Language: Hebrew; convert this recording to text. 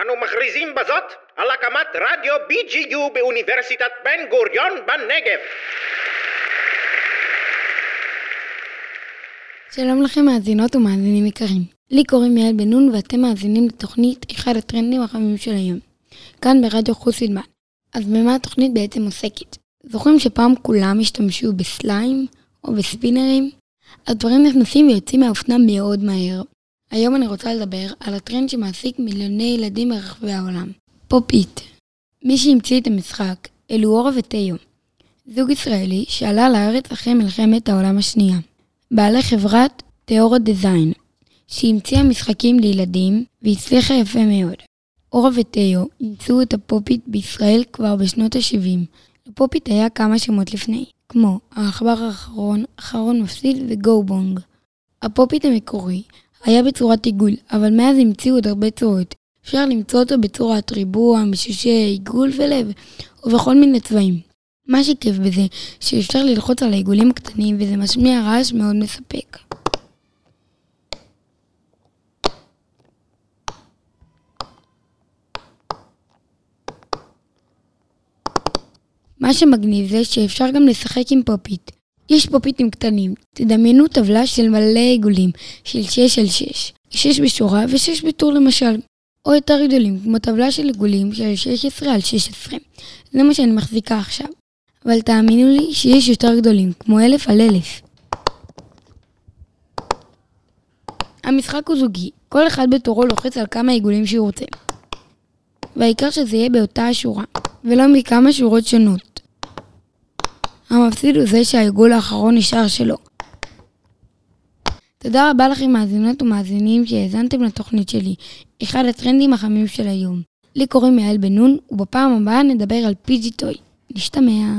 אנו מכריזים בזאת על הקמת רדיו BGU באוניברסיטת בן גוריון בנגב. שלום לכם מאזינות ומאזינים יקרים. לי קוראים יעל בן נון ואתם מאזינים לתוכנית אחד הטרנדים החמים של היום. כאן ברדיו חוסילמן. אז במה התוכנית בעצם עוסקת? זוכרים שפעם כולם השתמשו בסליים או בספינרים? הדברים נכנסים ויוצאים מהאופנה מאוד מהר. היום אני רוצה לדבר על הטרנד שמעסיק מיליוני ילדים ברחבי העולם. פופ-איט. מי שהמציא את המשחק אלו אורה ותיאו. זוג ישראלי שעלה לארץ אחרי מלחמת העולם השנייה. בעלי חברת תיאורה דיזיין, שהמציאה משחקים לילדים והצליחה יפה מאוד. אורה ותיאו אימצו את הפופ-איט בישראל כבר בשנות ה-70. לפופ-איט היה כמה שמות לפני, כמו העכבר האחרון, אחרון מפסיד וגו בונג. הפופית המקורי היה בצורת עיגול, אבל מאז המציאו עוד הרבה צורות. אפשר למצוא אותו בצורת ריבוע, משושי, עיגול ולב, ובכל מיני צבעים. מה שכיף בזה, שאפשר ללחוץ על העיגולים הקטנים וזה משמיע רעש מאוד מספק. מה שמגניב זה שאפשר גם לשחק עם פופית. יש פופיטים קטנים. תדמיינו טבלה של מלא עיגולים, של 6 על 6. 6 בשורה ו-6 בטור למשל. או יותר גדולים, כמו טבלה של עיגולים של 16 על 16. זה מה שאני מחזיקה עכשיו. אבל תאמינו לי שיש יותר גדולים, כמו אלף על אלף. המשחק הוא זוגי, כל אחד בתורו לוחץ על כמה עיגולים שהוא רוצה. והעיקר שזה יהיה באותה השורה, ולא מכמה שורות שונות. המפסיד הוא זה שהעיגול האחרון נשאר שלו. תודה רבה לכם מאזינות ומאזינים שהאזנתם לתוכנית שלי, אחד הטרנדים החמים של היום. לי קוראים יעל בן נון, ובפעם הבאה נדבר על פיג'י טוי. נשתמע.